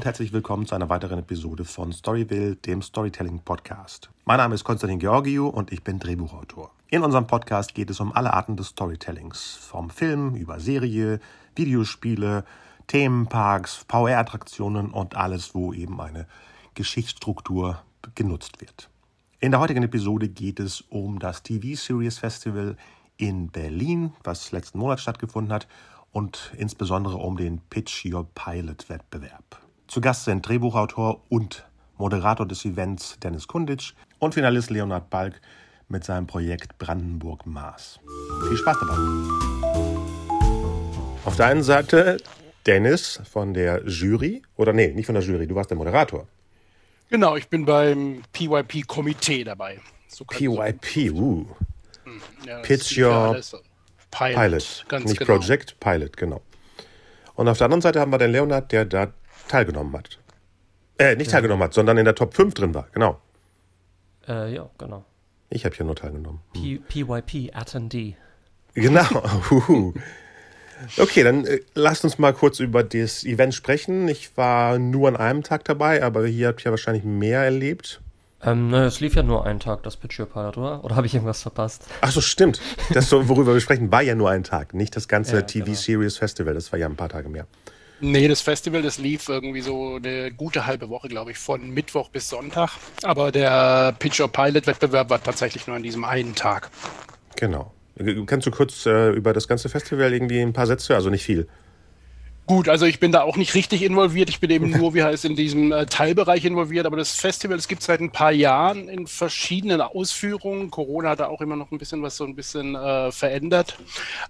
Und herzlich willkommen zu einer weiteren Episode von Storyville, dem Storytelling Podcast. Mein Name ist Konstantin Georgiou und ich bin Drehbuchautor. In unserem Podcast geht es um alle Arten des Storytellings, vom Film über Serie, Videospiele, Themenparks, VR-Attraktionen und alles, wo eben eine Geschichtsstruktur genutzt wird. In der heutigen Episode geht es um das TV Series Festival in Berlin, was letzten Monat stattgefunden hat und insbesondere um den Pitch Your Pilot Wettbewerb. Zu Gast sind Drehbuchautor und Moderator des Events Dennis Kunditsch und Finalist Leonhard Balk mit seinem Projekt Brandenburg Mars. Viel Spaß dabei! Auf der einen Seite Dennis von der Jury, oder nee, nicht von der Jury, du warst der Moderator. Genau, ich bin beim PYP-Komitee dabei. So PYP, uh. Hm, ja, Pitch Your Pilot. Pilot. Ganz Nicht genau. Project, Pilot, genau. Und auf der anderen Seite haben wir den Leonard, der da teilgenommen hat. Äh, nicht ja. teilgenommen hat, sondern in der Top 5 drin war, genau. Äh, ja, genau. Ich habe hier nur teilgenommen. Hm. PYP, Attendee. Genau. okay, dann äh, lasst uns mal kurz über das Event sprechen. Ich war nur an einem Tag dabei, aber hier habt ihr wahrscheinlich mehr erlebt. Ähm, ne, es lief ja nur einen Tag, das Pitch Your Pilot, oder? Oder habe ich irgendwas verpasst? Ach so, stimmt. Das, worüber wir sprechen, war ja nur ein Tag, nicht das ganze ja, TV-Series genau. Festival. Das war ja ein paar Tage mehr. Nee, das Festival, das lief irgendwie so eine gute halbe Woche, glaube ich, von Mittwoch bis Sonntag. Aber der Pitch Your Pilot-Wettbewerb war tatsächlich nur an diesem einen Tag. Genau. Kannst du kurz äh, über das ganze Festival irgendwie ein paar Sätze, also nicht viel, Gut, also ich bin da auch nicht richtig involviert. Ich bin eben nur, wie heißt, in diesem äh, Teilbereich involviert. Aber das Festival, es gibt seit ein paar Jahren in verschiedenen Ausführungen. Corona hat da auch immer noch ein bisschen was so ein bisschen äh, verändert.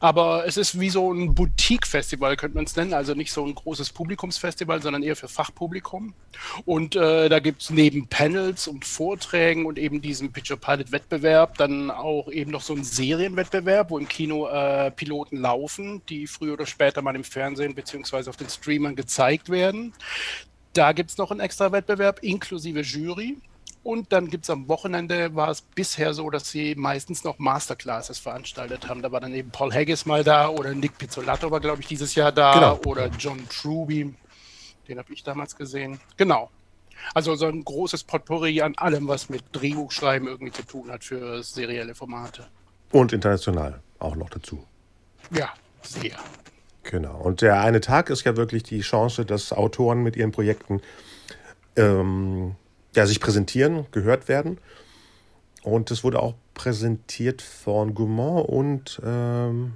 Aber es ist wie so ein Boutique-Festival, könnte man es nennen. Also nicht so ein großes Publikumsfestival, sondern eher für Fachpublikum. Und äh, da gibt es neben Panels und Vorträgen und eben diesem Picture Pilot Wettbewerb dann auch eben noch so einen Serienwettbewerb, wo im Kino äh, Piloten laufen, die früher oder später mal im Fernsehen bzw beziehungsweise auf den Streamern gezeigt werden. Da gibt es noch einen extra Wettbewerb inklusive Jury. Und dann gibt es am Wochenende, war es bisher so, dass sie meistens noch Masterclasses veranstaltet haben. Da war dann eben Paul Haggis mal da oder Nick Pizzolatto war, glaube ich, dieses Jahr da genau. oder John Truby. Den habe ich damals gesehen. Genau. Also so ein großes Potpourri an allem, was mit Drehbuchschreiben irgendwie zu tun hat für serielle Formate. Und international auch noch dazu. Ja, sehr. Genau. Und der eine Tag ist ja wirklich die Chance, dass Autoren mit ihren Projekten ähm, ja, sich präsentieren, gehört werden. Und es wurde auch präsentiert von Gourmand und ähm,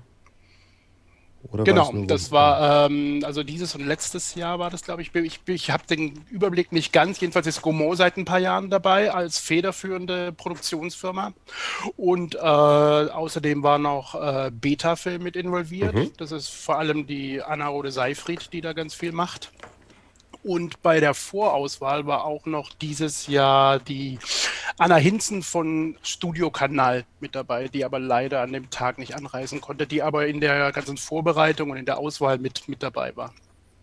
oder genau, das war, ähm, also dieses und letztes Jahr war das, glaube ich. Ich, ich habe den Überblick nicht ganz. Jedenfalls ist Gaumont seit ein paar Jahren dabei als federführende Produktionsfirma. Und äh, außerdem war noch äh, Beta-Film mit involviert. Mhm. Das ist vor allem die Anna Rode Seifried, die da ganz viel macht. Und bei der Vorauswahl war auch noch dieses Jahr die Anna Hinzen von Studio Kanal mit dabei, die aber leider an dem Tag nicht anreisen konnte, die aber in der ganzen Vorbereitung und in der Auswahl mit, mit dabei war.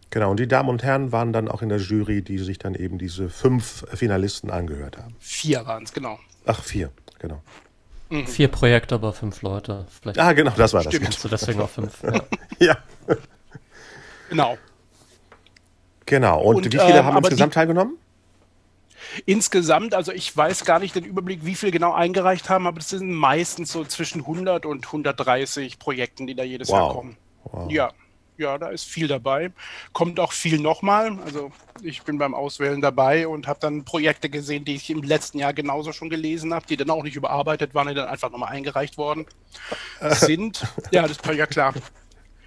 Genau, und die Damen und Herren waren dann auch in der Jury, die sich dann eben diese fünf Finalisten angehört haben. Vier waren es, genau. Ach, vier, genau. Mhm. Vier Projekte, aber fünf Leute. Vielleicht ah, genau, das war Stimmt. das. Du deswegen auch fünf. Ja. ja. Genau. Genau. Und, und wie viele ähm, haben insgesamt teilgenommen? Insgesamt, also ich weiß gar nicht den Überblick, wie viele genau eingereicht haben, aber es sind meistens so zwischen 100 und 130 Projekten, die da jedes wow. Jahr kommen. Wow. Ja, ja, da ist viel dabei. Kommt auch viel nochmal. Also ich bin beim Auswählen dabei und habe dann Projekte gesehen, die ich im letzten Jahr genauso schon gelesen habe, die dann auch nicht überarbeitet waren, die dann einfach nochmal eingereicht worden sind. Ja, das ja klar.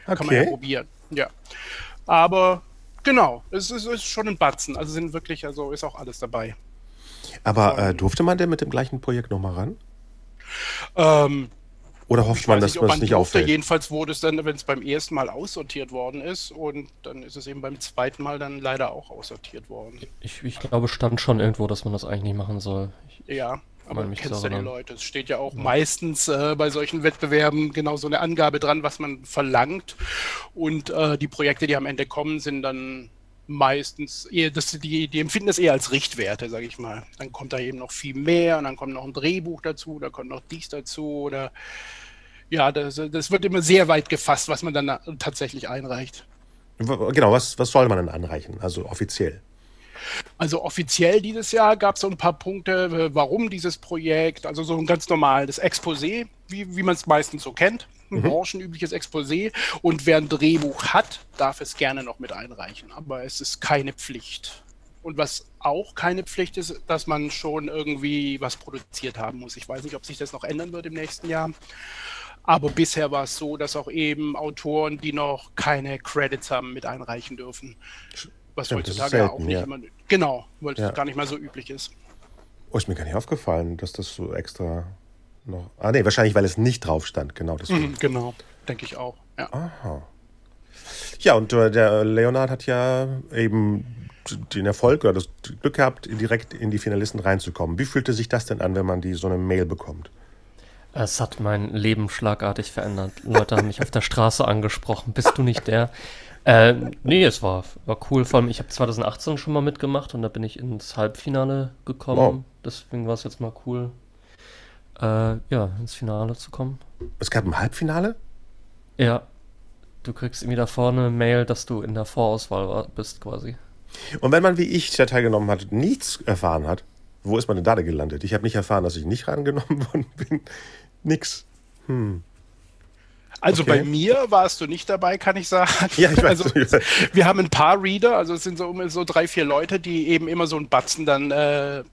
Okay. Kann man ja probieren. Ja. Aber Genau, es ist, ist, schon ein Batzen. Also sind wirklich, also ist auch alles dabei. Aber äh, durfte man denn mit dem gleichen Projekt nochmal ran? Ähm, Oder hofft man, dass man es nicht durfte. auffällt? Jedenfalls wurde es dann, wenn es beim ersten Mal aussortiert worden ist und dann ist es eben beim zweiten Mal dann leider auch aussortiert worden. Ich, ich glaube, stand schon irgendwo, dass man das eigentlich nicht machen soll. Ich, ja. Aber du kennst ja die Leute. Es steht ja auch ja. meistens äh, bei solchen Wettbewerben genau so eine Angabe dran, was man verlangt. Und äh, die Projekte, die am Ende kommen, sind dann meistens eher, das, die, die empfinden das eher als Richtwerte, sage ich mal. Dann kommt da eben noch viel mehr und dann kommt noch ein Drehbuch dazu, da kommt noch dies dazu oder ja, das, das wird immer sehr weit gefasst, was man dann tatsächlich einreicht. Genau, was, was soll man denn anreichen, also offiziell? Also offiziell dieses Jahr gab es so ein paar Punkte, warum dieses Projekt, also so ein ganz normales Exposé, wie, wie man es meistens so kennt, ein mhm. branchenübliches Exposé. Und wer ein Drehbuch hat, darf es gerne noch mit einreichen, aber es ist keine Pflicht. Und was auch keine Pflicht ist, dass man schon irgendwie was produziert haben muss. Ich weiß nicht, ob sich das noch ändern wird im nächsten Jahr. Aber bisher war es so, dass auch eben Autoren, die noch keine Credits haben, mit einreichen dürfen. Was Stimmt, heutzutage selten, auch nicht ja. immer. Genau, weil es ja. gar nicht mal so üblich ist. Oh, ist mir gar nicht aufgefallen, dass das so extra noch. Ah, nee, wahrscheinlich, weil es nicht drauf stand, genau. Mhm, genau, denke ich auch. Ja. Aha. Ja, und äh, der Leonard hat ja eben den Erfolg oder das Glück gehabt, direkt in die Finalisten reinzukommen. Wie fühlte sich das denn an, wenn man die so eine Mail bekommt? Es hat mein Leben schlagartig verändert. Leute haben mich auf der Straße angesprochen. Bist du nicht der? Äh, nee, es war, war cool. Vor allem, ich habe 2018 schon mal mitgemacht und da bin ich ins Halbfinale gekommen. Wow. Deswegen war es jetzt mal cool, äh, ja, ins Finale zu kommen. Es gab ein Halbfinale? Ja. Du kriegst irgendwie da vorne eine Mail, dass du in der Vorauswahl war, bist quasi. Und wenn man wie ich der teilgenommen hat, nichts erfahren hat, wo ist man denn da gelandet? Ich habe nicht erfahren, dass ich nicht rangenommen worden bin. Nix. Hm. Also okay. bei mir warst du nicht dabei, kann ich sagen. Ja, ich weiß. Also, wir haben ein paar Reader, also es sind so, so drei, vier Leute, die eben immer so einen Batzen dann äh, äh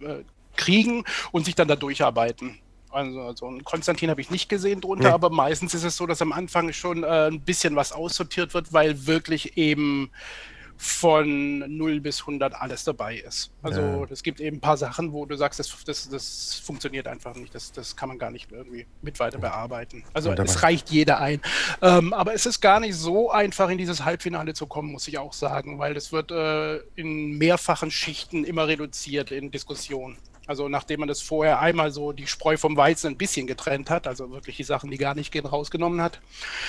kriegen und sich dann da durcharbeiten. Also, also einen Konstantin habe ich nicht gesehen drunter, nee. aber meistens ist es so, dass am Anfang schon äh, ein bisschen was aussortiert wird, weil wirklich eben von 0 bis 100 alles dabei ist. Also es gibt eben ein paar Sachen, wo du sagst, das, das, das funktioniert einfach nicht, das, das kann man gar nicht irgendwie mit weiter bearbeiten. Also es reicht jeder ein. Ähm, aber es ist gar nicht so einfach, in dieses Halbfinale zu kommen, muss ich auch sagen, weil es wird äh, in mehrfachen Schichten immer reduziert in Diskussionen. Also nachdem man das vorher einmal so die Spreu vom Weizen ein bisschen getrennt hat, also wirklich die Sachen, die gar nicht gehen, rausgenommen hat.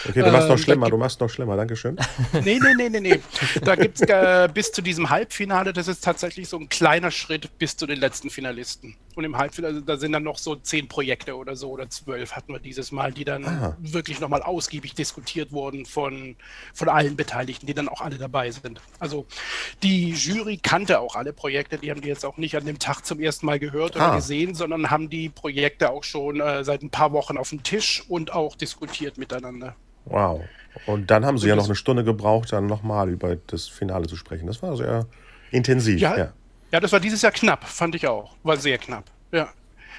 Okay, du machst noch schlimmer, du machst noch schlimmer, Dankeschön. Nee, nee, nee, nee, nee. Da gibt es äh, bis zu diesem Halbfinale, das ist tatsächlich so ein kleiner Schritt bis zu den letzten Finalisten. Und im Halbfinale, da sind dann noch so zehn Projekte oder so oder zwölf hatten wir dieses Mal, die dann Aha. wirklich nochmal ausgiebig diskutiert wurden von, von allen Beteiligten, die dann auch alle dabei sind. Also die Jury kannte auch alle Projekte, die haben die jetzt auch nicht an dem Tag zum ersten Mal gehört oder ah. gesehen, sondern haben die Projekte auch schon äh, seit ein paar Wochen auf dem Tisch und auch diskutiert miteinander. Wow. Und dann haben sie ja noch eine Stunde gebraucht, dann nochmal über das Finale zu sprechen. Das war sehr intensiv. Ja, ja. Ja, das war dieses Jahr knapp, fand ich auch. War sehr knapp. Ja.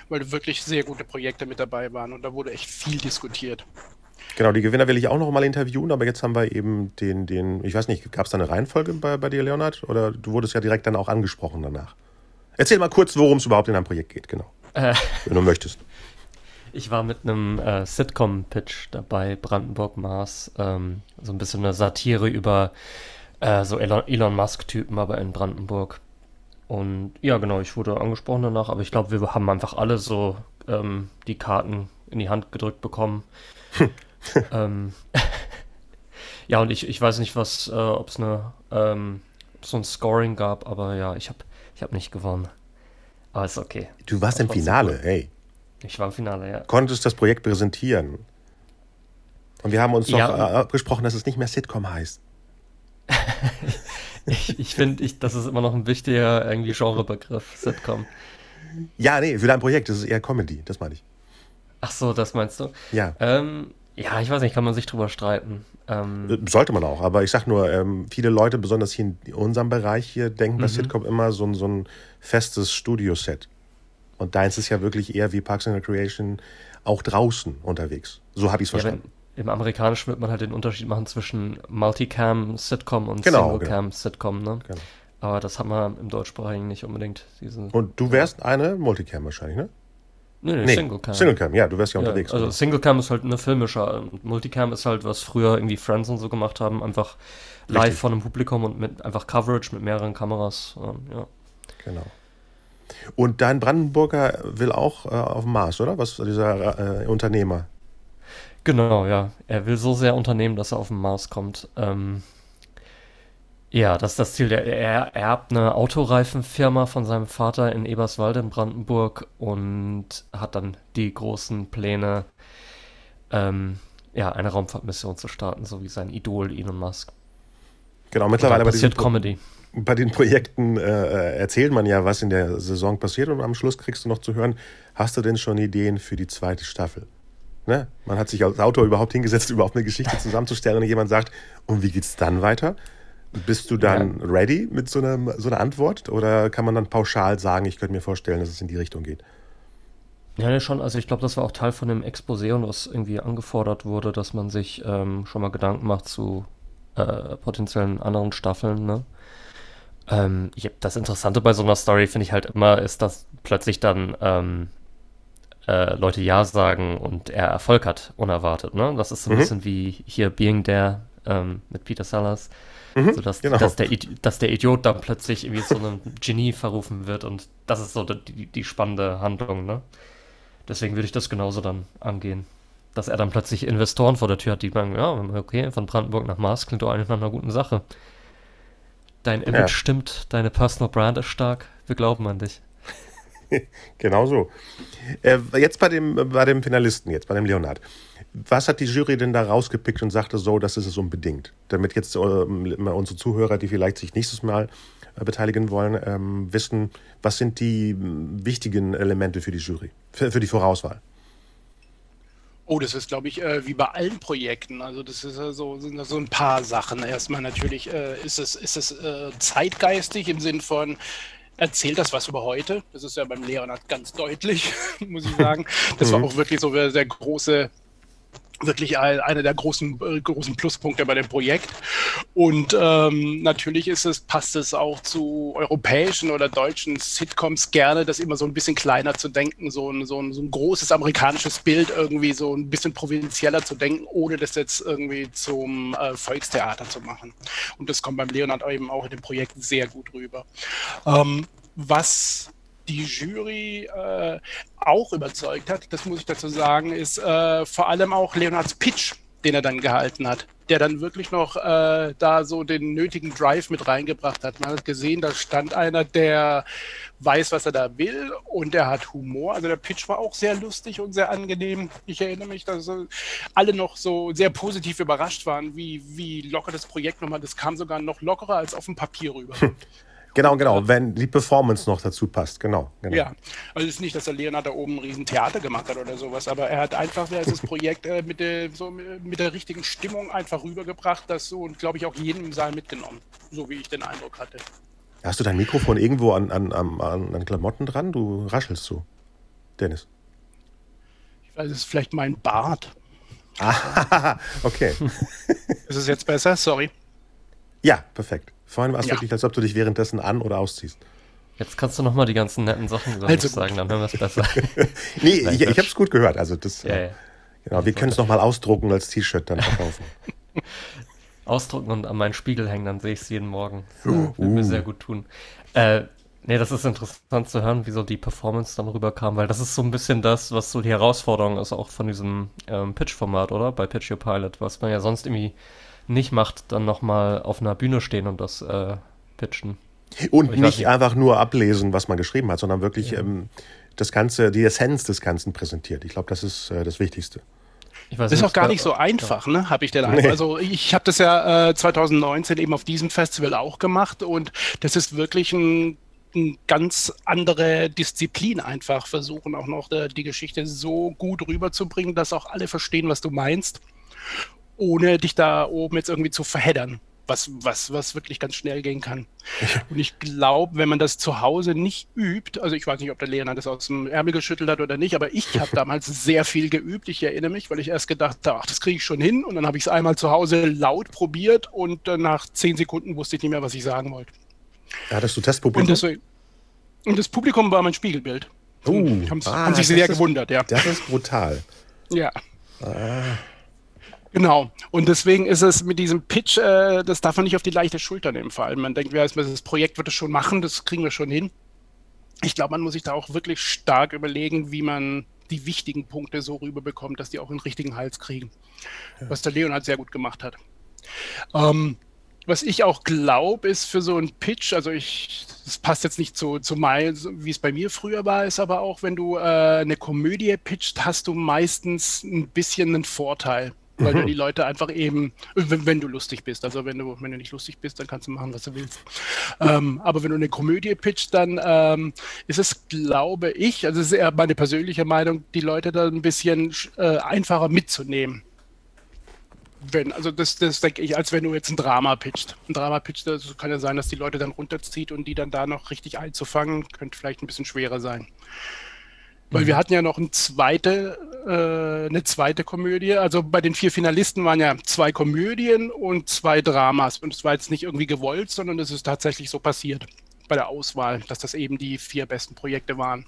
Weil wirklich sehr gute Projekte mit dabei waren und da wurde echt viel diskutiert. Genau, die Gewinner will ich auch noch mal interviewen, aber jetzt haben wir eben den, den ich weiß nicht, gab es da eine Reihenfolge bei, bei dir, Leonard? Oder du wurdest ja direkt dann auch angesprochen danach. Erzähl mal kurz, worum es überhaupt in einem Projekt geht, genau. Äh, wenn du möchtest. Ich war mit einem äh, Sitcom-Pitch dabei, Brandenburg Mars. Ähm, so ein bisschen eine Satire über äh, so Elon, Elon Musk-Typen, aber in Brandenburg. Und ja, genau, ich wurde angesprochen danach, aber ich glaube, wir haben einfach alle so ähm, die Karten in die Hand gedrückt bekommen. ähm, ja, und ich, ich weiß nicht, was, äh, ob es eine ähm, so ein Scoring gab, aber ja, ich habe ich hab nicht gewonnen. Aber ist okay. Du warst im Finale, hey. Ich war im Finale, ja. Konntest das Projekt präsentieren. Und wir haben uns ja, noch äh, abgesprochen, dass es nicht mehr Sitcom heißt. ich, ich finde, ich, das ist immer noch ein wichtiger irgendwie Genrebegriff, Sitcom. Ja, nee, für dein Projekt, das ist eher Comedy, das meine ich. Ach so, das meinst du? Ja. Ähm, ja, ich weiß nicht, kann man sich drüber streiten. Ähm, äh, Sollte man auch, aber ich sag nur, ähm, viele Leute, besonders hier in unserem Bereich hier, denken bei mhm. Sitcom immer so, ein, so ein festes Studioset. Und deins ist ja wirklich eher wie Parks and Recreation auch draußen unterwegs. So habe ich es verstanden. Ja, im Amerikanischen wird man halt den Unterschied machen zwischen Multicam-Sitcom und genau, Single-Cam-Sitcom, genau. ne? Genau. Aber das haben wir im deutschsprachigen nicht unbedingt. Diesen, und du wärst eine Multicam wahrscheinlich, ne? Nee, nee, nee Singlecam. Singlecam, ja, du wärst ja, ja unterwegs. Also Singlecam ist halt eine filmische. Multicam ist halt, was früher irgendwie Friends und so gemacht haben, einfach live Richtig. von einem Publikum und mit einfach Coverage mit mehreren Kameras. Ähm, ja. Genau. Und dein Brandenburger will auch äh, auf dem Mars, oder? Was dieser äh, Unternehmer? Genau, ja. Er will so sehr unternehmen, dass er auf den Mars kommt. Ähm, ja, das ist das Ziel. Er erbt eine Autoreifenfirma von seinem Vater in Eberswalde in Brandenburg und hat dann die großen Pläne, ähm, ja, eine Raumfahrtmission zu starten, so wie sein Idol Elon Musk. Genau, mittlerweile bei passiert Comedy. Bei den Projekten äh, erzählt man ja, was in der Saison passiert und am Schluss kriegst du noch zu hören, hast du denn schon Ideen für die zweite Staffel? Ne? Man hat sich als Autor überhaupt hingesetzt, überhaupt eine Geschichte zusammenzustellen und jemand sagt, und wie geht's dann weiter? Bist du dann ja. ready mit so einer, so einer Antwort oder kann man dann pauschal sagen, ich könnte mir vorstellen, dass es in die Richtung geht? Ja, ne, schon. Also ich glaube, das war auch Teil von dem Exposé und was irgendwie angefordert wurde, dass man sich ähm, schon mal Gedanken macht zu äh, potenziellen anderen Staffeln. Ne? Ähm, ja, das Interessante bei so einer Story finde ich halt immer, ist, dass plötzlich dann ähm, äh, Leute Ja sagen und er Erfolg hat, unerwartet. Ne? Das ist so ein mhm. bisschen wie hier Being There ähm, mit Peter Sellers. Mhm, so dass, genau. dass, der, dass der Idiot dann plötzlich irgendwie zu einem Genie verrufen wird und das ist so die, die spannende Handlung, ne? Deswegen würde ich das genauso dann angehen. Dass er dann plötzlich Investoren vor der Tür hat, die sagen, ja, okay, von Brandenburg nach Mars klingt doch eigentlich nach einer guten Sache. Dein Image ja. stimmt, deine Personal Brand ist stark, wir glauben an dich. genau so. Äh, jetzt bei dem, bei dem Finalisten, jetzt bei dem Leonard. Was hat die Jury denn da rausgepickt und sagte so, das ist es unbedingt? Damit jetzt äh, unsere Zuhörer, die vielleicht sich nächstes Mal äh, beteiligen wollen, ähm, wissen, was sind die wichtigen Elemente für die Jury, für, für die Vorauswahl? Oh, das ist, glaube ich, äh, wie bei allen Projekten. Also das ist äh, so, sind so ein paar Sachen. Erstmal natürlich äh, ist es, ist es äh, zeitgeistig im Sinn von, erzählt das was über heute. Das ist ja beim Leonard ganz deutlich, muss ich sagen. Das war mhm. auch wirklich so der große wirklich einer der großen, äh, großen Pluspunkte bei dem Projekt. Und ähm, natürlich ist es, passt es auch zu europäischen oder deutschen Sitcoms gerne, das immer so ein bisschen kleiner zu denken, so ein, so ein, so ein großes amerikanisches Bild irgendwie so ein bisschen provinzieller zu denken, ohne das jetzt irgendwie zum äh, Volkstheater zu machen. Und das kommt beim Leonard eben auch in dem Projekt sehr gut rüber. Ähm, was die Jury äh, auch überzeugt hat, das muss ich dazu sagen, ist äh, vor allem auch Leonards Pitch, den er dann gehalten hat, der dann wirklich noch äh, da so den nötigen Drive mit reingebracht hat. Man hat gesehen, da stand einer, der weiß, was er da will und der hat Humor. Also der Pitch war auch sehr lustig und sehr angenehm. Ich erinnere mich, dass alle noch so sehr positiv überrascht waren, wie, wie locker das Projekt nochmal, das kam sogar noch lockerer als auf dem Papier rüber. Genau, genau, wenn die Performance noch dazu passt, genau. genau. Ja, also es ist nicht, dass der Leonard da oben ein Riesentheater gemacht hat oder sowas, aber er hat einfach das Projekt äh, mit, der, so, mit der richtigen Stimmung einfach rübergebracht, das so und glaube ich auch jeden im Saal mitgenommen, so wie ich den Eindruck hatte. Hast du dein Mikrofon irgendwo an, an, an, an Klamotten dran? Du raschelst so, Dennis. Ich weiß, es ist vielleicht mein Bart. Ah, okay. ist es jetzt besser? Sorry. Ja, perfekt. Vorhin war es ja. wirklich, als ob du dich währenddessen an- oder ausziehst. Jetzt kannst du nochmal die ganzen netten Sachen also sagen, dann hören wir es besser. nee, ich, ich habe es gut gehört. Also das, ja, ja. Genau, wir können es nochmal ausdrucken als T-Shirt dann verkaufen. ausdrucken und an meinen Spiegel hängen, dann sehe ich es jeden Morgen. Das uh, würde mir sehr gut tun. Äh, nee, das ist interessant zu hören, wie so die Performance dann rüberkam, weil das ist so ein bisschen das, was so die Herausforderung ist, auch von diesem ähm, Pitch-Format, oder? Bei Pitch Your Pilot, was man ja sonst irgendwie nicht macht, dann nochmal auf einer Bühne stehen und das äh, pitchen. Und nicht, nicht, einfach nur ablesen, was man geschrieben hat, sondern wirklich ja. ähm, das Ganze, die Essenz des Ganzen präsentiert. Ich glaube, das ist äh, das Wichtigste. das ist auch gar nicht so einfach, ne? Habe ich den Eindruck. Nee. Also ich habe das ja äh, 2019 eben auf diesem Festival auch gemacht und das ist wirklich ein, eine ganz andere Disziplin einfach versuchen auch noch äh, die Geschichte so gut rüberzubringen, dass auch alle verstehen, was du meinst ohne dich da oben jetzt irgendwie zu verheddern. Was, was, was wirklich ganz schnell gehen kann. Und ich glaube, wenn man das zu Hause nicht übt, also ich weiß nicht, ob der Lehrer das aus dem Ärmel geschüttelt hat oder nicht, aber ich habe damals sehr viel geübt. Ich erinnere mich, weil ich erst gedacht habe, ach, das kriege ich schon hin. Und dann habe ich es einmal zu Hause laut probiert und nach zehn Sekunden wusste ich nicht mehr, was ich sagen wollte. Hattest du Testpublikum? Und das, und das Publikum war mein Spiegelbild. Haben, ah, haben sich sehr ist, gewundert, ja. Das ist brutal. Ja. Ah. Genau. Und deswegen ist es mit diesem Pitch, äh, das darf man nicht auf die leichte Schulter nehmen. Vor allem, man denkt, ja, das Projekt wird es schon machen, das kriegen wir schon hin. Ich glaube, man muss sich da auch wirklich stark überlegen, wie man die wichtigen Punkte so rüberbekommt, dass die auch den richtigen Hals kriegen. Ja. Was der Leonard sehr gut gemacht hat. Ähm, was ich auch glaube, ist für so einen Pitch, also ich, das passt jetzt nicht zu, zu mein, wie es bei mir früher war, ist aber auch, wenn du äh, eine Komödie pitcht, hast du meistens ein bisschen einen Vorteil weil du die Leute einfach eben, wenn, wenn, du lustig bist, also wenn du, wenn du nicht lustig bist, dann kannst du machen, was du willst. Ähm, aber wenn du eine Komödie pitcht, dann ähm, ist es, glaube ich, also es ist eher meine persönliche Meinung, die Leute da ein bisschen äh, einfacher mitzunehmen. Wenn, also das, das denke ich, als wenn du jetzt ein Drama pitcht. Ein Drama pitcht, das kann ja sein, dass die Leute dann runterzieht und die dann da noch richtig einzufangen, könnte vielleicht ein bisschen schwerer sein. Weil wir mhm. hatten ja noch eine zweite, äh, eine zweite Komödie. Also bei den vier Finalisten waren ja zwei Komödien und zwei Dramas. Und es war jetzt nicht irgendwie gewollt, sondern es ist tatsächlich so passiert bei der Auswahl, dass das eben die vier besten Projekte waren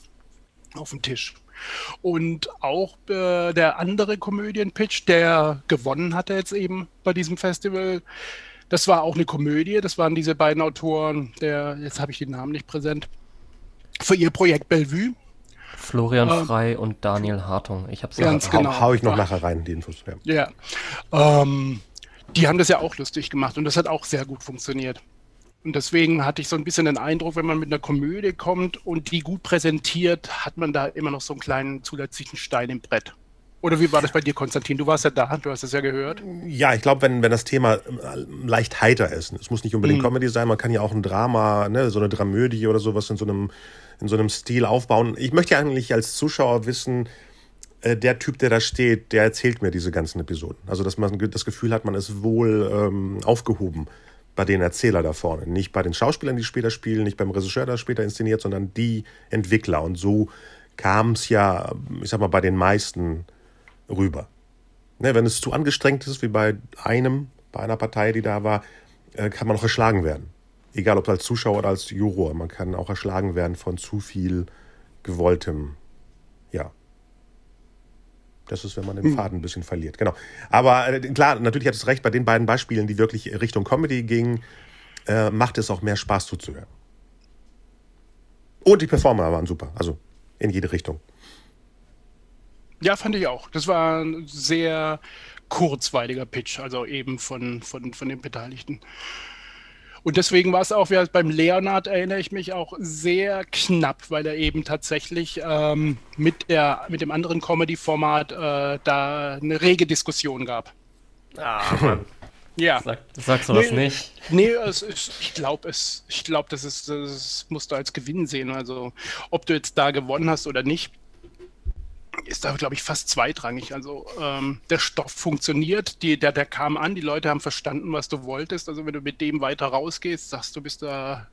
auf dem Tisch. Und auch äh, der andere Komödienpitch, der gewonnen hatte jetzt eben bei diesem Festival, das war auch eine Komödie. Das waren diese beiden Autoren, der, jetzt habe ich den Namen nicht präsent, für ihr Projekt Bellevue. Florian ähm, Frei und Daniel Hartung. Ich habe es ganz ja, genau. Hau ich noch nachher rein, die Infos. Ja. ja. Ähm, die haben das ja auch lustig gemacht und das hat auch sehr gut funktioniert. Und deswegen hatte ich so ein bisschen den Eindruck, wenn man mit einer Komödie kommt und die gut präsentiert, hat man da immer noch so einen kleinen zusätzlichen Stein im Brett. Oder wie war das bei dir, Konstantin? Du warst ja da, du hast es ja gehört. Ja, ich glaube, wenn, wenn das Thema äh, leicht heiter ist, es muss nicht unbedingt mhm. Comedy sein, man kann ja auch ein Drama, ne, so eine Dramödie oder sowas in so einem in so einem Stil aufbauen. Ich möchte eigentlich als Zuschauer wissen, äh, der Typ, der da steht, der erzählt mir diese ganzen Episoden. Also, dass man das Gefühl hat, man ist wohl ähm, aufgehoben bei den Erzähler da vorne. Nicht bei den Schauspielern, die später spielen, nicht beim Regisseur, der später inszeniert, sondern die Entwickler. Und so kam es ja, ich sag mal, bei den meisten rüber. Ne, wenn es zu angestrengt ist, wie bei einem, bei einer Partei, die da war, äh, kann man auch erschlagen werden. Egal ob als Zuschauer oder als Juror. Man kann auch erschlagen werden von zu viel gewolltem. Ja. Das ist, wenn man den hm. Faden ein bisschen verliert. Genau. Aber äh, klar, natürlich hat es recht, bei den beiden Beispielen, die wirklich Richtung Comedy gingen, äh, macht es auch mehr Spaß zuzuhören. Und die Performer waren super. Also in jede Richtung. Ja, fand ich auch. Das war ein sehr kurzweiliger Pitch, also eben von, von, von den Beteiligten. Und deswegen war es auch wie beim Leonard, erinnere ich mich auch sehr knapp, weil er eben tatsächlich ähm, mit, der, mit dem anderen Comedy-Format äh, da eine rege Diskussion gab. Ah, Mann. Ja. Sag, sagst du nee, das nicht? Nee, es ist, ich glaube, es, ich glaube, das ist, das musst du als Gewinn sehen. Also, ob du jetzt da gewonnen hast oder nicht, ist da, glaube ich, fast zweitrangig. Also ähm, der Stoff funktioniert, die, der, der kam an, die Leute haben verstanden, was du wolltest. Also wenn du mit dem weiter rausgehst, sagst du, bist da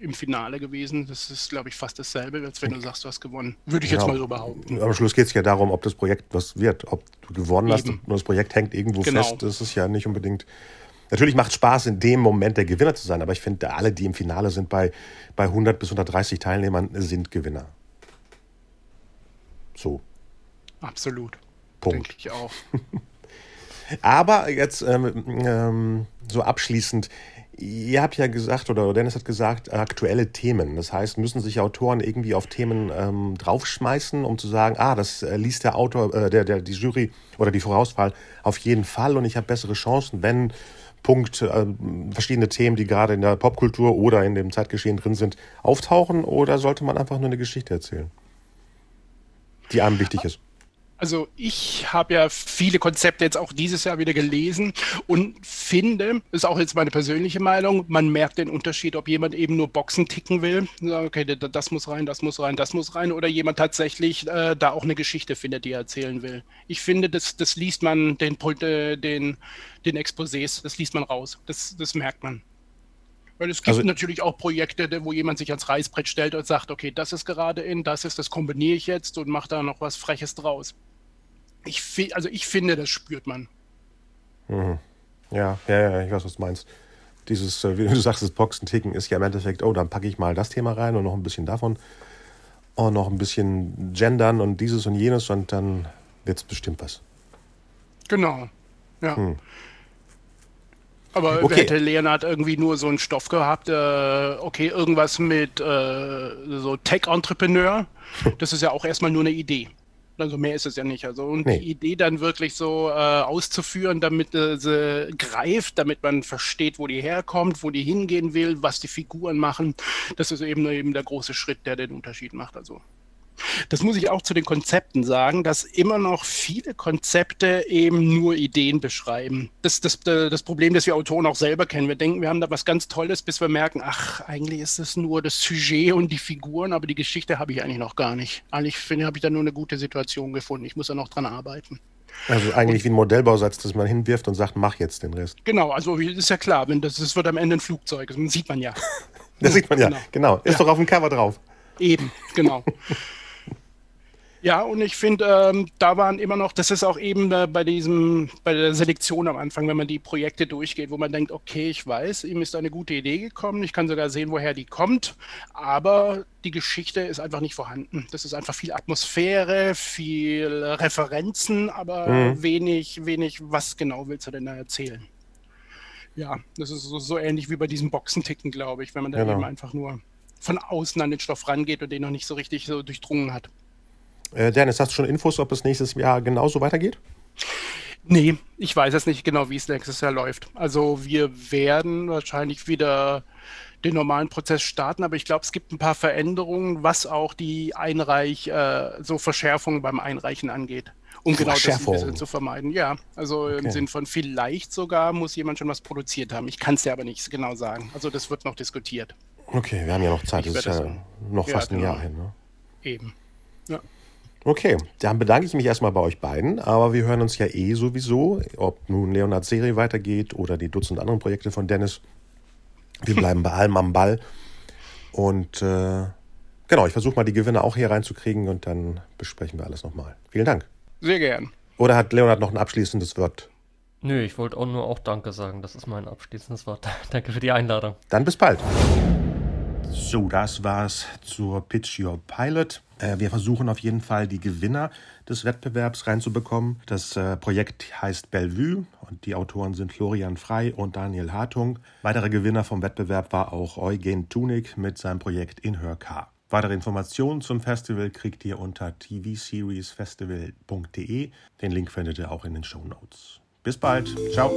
im Finale gewesen. Das ist, glaube ich, fast dasselbe, als wenn du sagst, du hast gewonnen. Würde ich genau. jetzt mal so behaupten. Am Schluss geht es ja darum, ob das Projekt was wird. Ob du gewonnen Eben. hast und das Projekt hängt irgendwo genau. fest. Das ist ja nicht unbedingt. Natürlich macht es Spaß, in dem Moment der Gewinner zu sein, aber ich finde, alle, die im Finale sind, bei, bei 100 bis 130 Teilnehmern, sind Gewinner. So. Absolut. Punkt. Denke ich auch. Aber jetzt ähm, ähm, so abschließend, ihr habt ja gesagt, oder Dennis hat gesagt, aktuelle Themen. Das heißt, müssen sich Autoren irgendwie auf Themen ähm, draufschmeißen, um zu sagen, ah, das äh, liest der Autor, äh, der, der, die Jury oder die Vorauswahl auf jeden Fall und ich habe bessere Chancen, wenn Punkt äh, verschiedene Themen, die gerade in der Popkultur oder in dem Zeitgeschehen drin sind, auftauchen oder sollte man einfach nur eine Geschichte erzählen? Die einem wichtig ist? Also ich habe ja viele Konzepte jetzt auch dieses Jahr wieder gelesen und finde, ist auch jetzt meine persönliche Meinung, man merkt den Unterschied, ob jemand eben nur Boxen ticken will, okay, das muss rein, das muss rein, das muss rein, oder jemand tatsächlich äh, da auch eine Geschichte findet, die er erzählen will. Ich finde, das, das liest man den, äh, den, den Exposés, das liest man raus, das, das merkt man. Weil es gibt also, natürlich auch Projekte, wo jemand sich ans Reißbrett stellt und sagt, okay, das ist gerade in, das ist, das kombiniere ich jetzt und mache da noch was Freches draus. Ich, also ich finde, das spürt man. Mhm. Ja, ja, ja, ich weiß, was du meinst. Dieses, äh, wie du sagst, das Boxen-Ticken ist ja im Endeffekt, oh, dann packe ich mal das Thema rein und noch ein bisschen davon und noch ein bisschen gendern und dieses und jenes und dann wird es bestimmt was. Genau, ja. Hm. Aber okay. hätte Leonard irgendwie nur so einen Stoff gehabt, äh, okay, irgendwas mit äh, so Tech-Entrepreneur, das ist ja auch erstmal nur eine Idee. Also mehr ist es ja nicht. Also und nee. die Idee dann wirklich so äh, auszuführen, damit äh, sie greift, damit man versteht, wo die herkommt, wo die hingehen will, was die Figuren machen, das ist eben eben der große Schritt, der den Unterschied macht. Also Das muss ich auch zu den Konzepten sagen, dass immer noch viele Konzepte eben nur Ideen beschreiben. Das ist das, das Problem, das wir Autoren auch selber kennen. Wir denken, wir haben da was ganz Tolles, bis wir merken, ach, eigentlich ist es nur das Sujet und die Figuren, aber die Geschichte habe ich eigentlich noch gar nicht. Eigentlich finde habe ich da nur eine gute Situation gefunden. Ich muss da noch dran arbeiten. Also eigentlich wie ein Modellbausatz, das man hinwirft und sagt, mach jetzt den Rest. Genau, also ist ja klar, wenn das, das wird am Ende ein Flugzeug, das sieht man ja. Das sieht man ja, genau. genau. Ist ja. doch auf dem Cover drauf. Eben, genau. Ja, und ich finde, ähm, da waren immer noch, das ist auch eben äh, bei diesem, bei der Selektion am Anfang, wenn man die Projekte durchgeht, wo man denkt, okay, ich weiß, ihm ist eine gute Idee gekommen, ich kann sogar sehen, woher die kommt, aber die Geschichte ist einfach nicht vorhanden. Das ist einfach viel Atmosphäre, viel Referenzen, aber mhm. wenig, wenig, was genau willst du denn da erzählen? Ja, das ist so, so ähnlich wie bei diesem Boxenticken, glaube ich, wenn man da genau. eben einfach nur von außen an den Stoff rangeht und den noch nicht so richtig so durchdrungen hat. Äh, Dennis, hast du schon Infos, ob es nächstes Jahr genauso weitergeht? Nee, ich weiß jetzt nicht genau, wie es nächstes Jahr läuft. Also wir werden wahrscheinlich wieder den normalen Prozess starten, aber ich glaube, es gibt ein paar Veränderungen, was auch die Einreich, äh, so Verschärfungen beim Einreichen angeht. Um genau das ein bisschen zu vermeiden. Ja, also okay. im Sinn von vielleicht sogar muss jemand schon was produziert haben. Ich kann es dir aber nicht genau sagen. Also das wird noch diskutiert. Okay, wir haben ja noch Zeit. das ist ja noch fast ja, genau. ein Jahr hin. Ne? Eben. Ja. Okay, dann bedanke ich mich erstmal bei euch beiden, aber wir hören uns ja eh sowieso, ob nun Leonards Serie weitergeht oder die Dutzend anderen Projekte von Dennis. Wir bleiben bei allem am Ball. Und äh, genau, ich versuche mal die Gewinner auch hier reinzukriegen und dann besprechen wir alles nochmal. Vielen Dank. Sehr gern. Oder hat Leonard noch ein abschließendes Wort? Nö, ich wollte auch nur auch Danke sagen. Das ist mein abschließendes Wort. Danke für die Einladung. Dann bis bald. So, das war's zur Pitch Your Pilot. Äh, wir versuchen auf jeden Fall die Gewinner des Wettbewerbs reinzubekommen. Das äh, Projekt heißt Bellevue und die Autoren sind Florian Frei und Daniel Hartung. Weitere Gewinner vom Wettbewerb war auch Eugen Tunik mit seinem Projekt In Her Car. Weitere Informationen zum Festival kriegt ihr unter tvseriesfestival.de. Den Link findet ihr auch in den Show Notes. Bis bald. Ciao.